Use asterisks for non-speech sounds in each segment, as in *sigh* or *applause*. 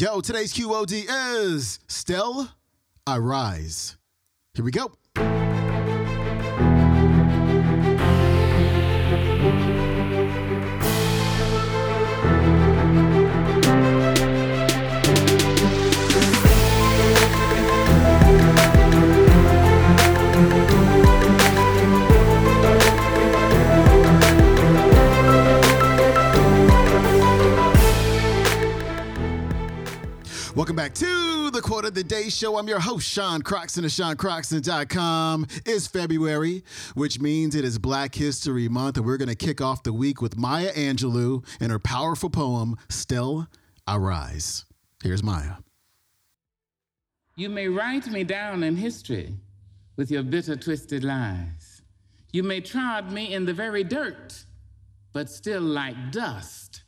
Yo, today's QOD is Still I Rise. Here we go. Welcome back to the Quote of the Day Show. I'm your host, Sean Croxton of SeanCroxton.com. It's February, which means it is Black History Month, and we're going to kick off the week with Maya Angelou and her powerful poem, Still I Rise. Here's Maya. You may write me down in history with your bitter, twisted lies. You may trod me in the very dirt, but still like dust,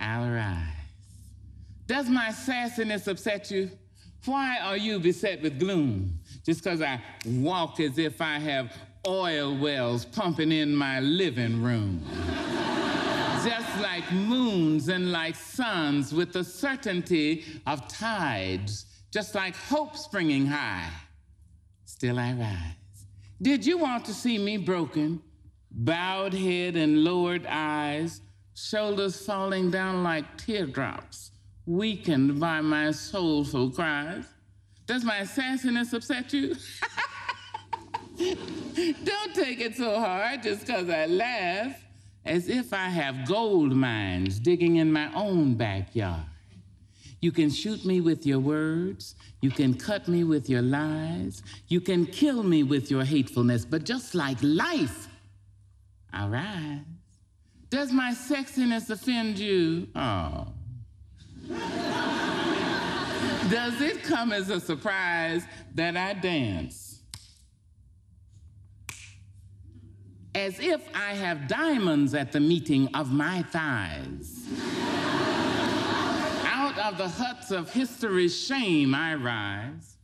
I'll rise. Does my sassiness upset you? Why are you beset with gloom? Just because I walk as if I have oil wells pumping in my living room. *laughs* Just like moons and like suns with the certainty of tides, just like hope springing high, still I rise. Did you want to see me broken, bowed head and lowered eyes, shoulders falling down like teardrops? Weakened by my soulful cries? Does my sassiness upset you? *laughs* Don't take it so hard just because I laugh, as if I have gold mines digging in my own backyard. You can shoot me with your words. You can cut me with your lies. You can kill me with your hatefulness. But just like life, I rise. Does my sexiness offend you? Oh. Does it come as a surprise that I dance? As if I have diamonds at the meeting of my thighs. Out of the huts of history's shame, I rise.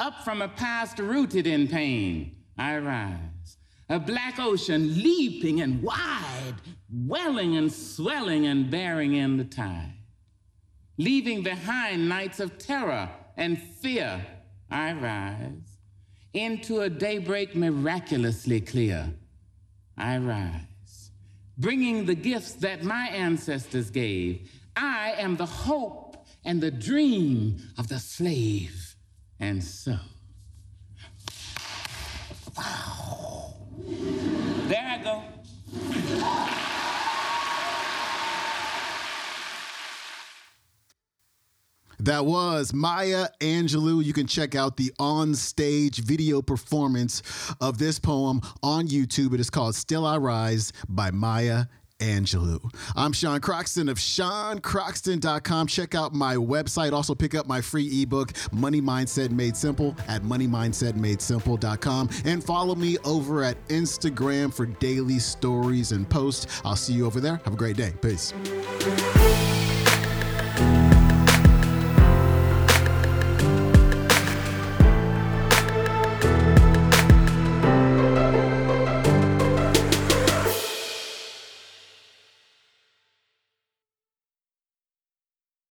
Up from a past rooted in pain, I rise. A black ocean leaping and wide, welling and swelling and bearing in the tide leaving behind nights of terror and fear, I rise. Into a daybreak miraculously clear, I rise. Bringing the gifts that my ancestors gave, I am the hope and the dream of the slave. And so, wow. There I go. That was Maya Angelou. You can check out the on stage video performance of this poem on YouTube. It is called Still I Rise by Maya Angelou. I'm Sean Croxton of SeanCroxton.com. Check out my website. Also, pick up my free ebook, Money Mindset Made Simple, at MoneyMindsetMadeSimple.com. And follow me over at Instagram for daily stories and posts. I'll see you over there. Have a great day. Peace.